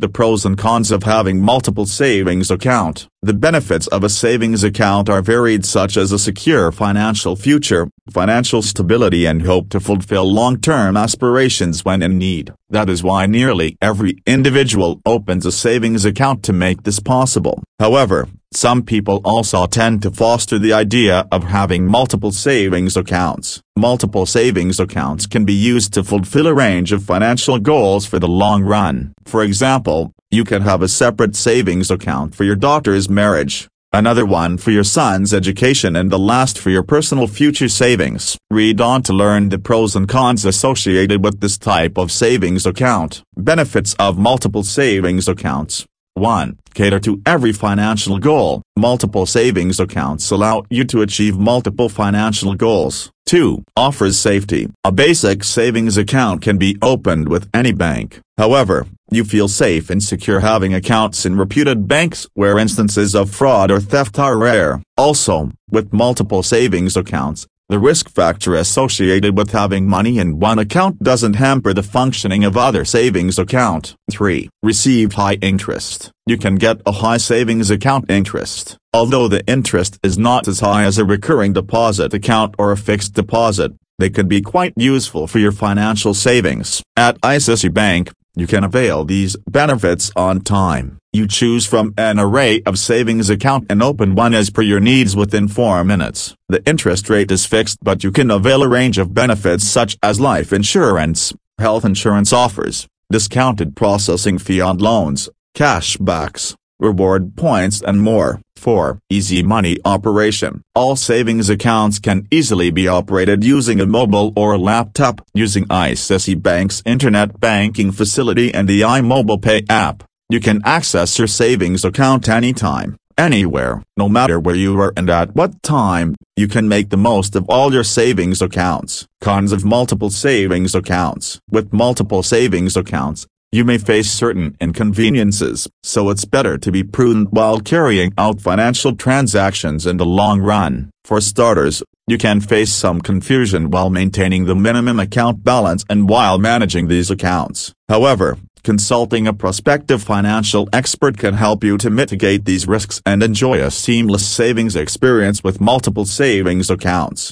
The pros and cons of having multiple savings account. The benefits of a savings account are varied such as a secure financial future, financial stability and hope to fulfill long-term aspirations when in need. That is why nearly every individual opens a savings account to make this possible. However, some people also tend to foster the idea of having multiple savings accounts. Multiple savings accounts can be used to fulfill a range of financial goals for the long run. For example, you can have a separate savings account for your daughter's marriage, another one for your son's education and the last for your personal future savings. Read on to learn the pros and cons associated with this type of savings account. Benefits of multiple savings accounts. 1. Cater to every financial goal. Multiple savings accounts allow you to achieve multiple financial goals. 2. Offers safety. A basic savings account can be opened with any bank. However, you feel safe and secure having accounts in reputed banks where instances of fraud or theft are rare. Also, with multiple savings accounts, the risk factor associated with having money in one account doesn't hamper the functioning of other savings account. 3. Receive high interest. You can get a high savings account interest, although the interest is not as high as a recurring deposit account or a fixed deposit. They can be quite useful for your financial savings. At ICICI Bank, you can avail these benefits on time. You choose from an array of savings account and open one as per your needs within 4 minutes. The interest rate is fixed but you can avail a range of benefits such as life insurance, health insurance offers, discounted processing fee on loans, cashbacks, reward points and more. 4. Easy money operation. All savings accounts can easily be operated using a mobile or laptop using ICICI Bank's internet banking facility and the iMobile Pay app. You can access your savings account anytime, anywhere, no matter where you are and at what time. You can make the most of all your savings accounts. Cons of multiple savings accounts. With multiple savings accounts, you may face certain inconveniences, so it's better to be prudent while carrying out financial transactions in the long run. For starters, you can face some confusion while maintaining the minimum account balance and while managing these accounts. However, Consulting a prospective financial expert can help you to mitigate these risks and enjoy a seamless savings experience with multiple savings accounts.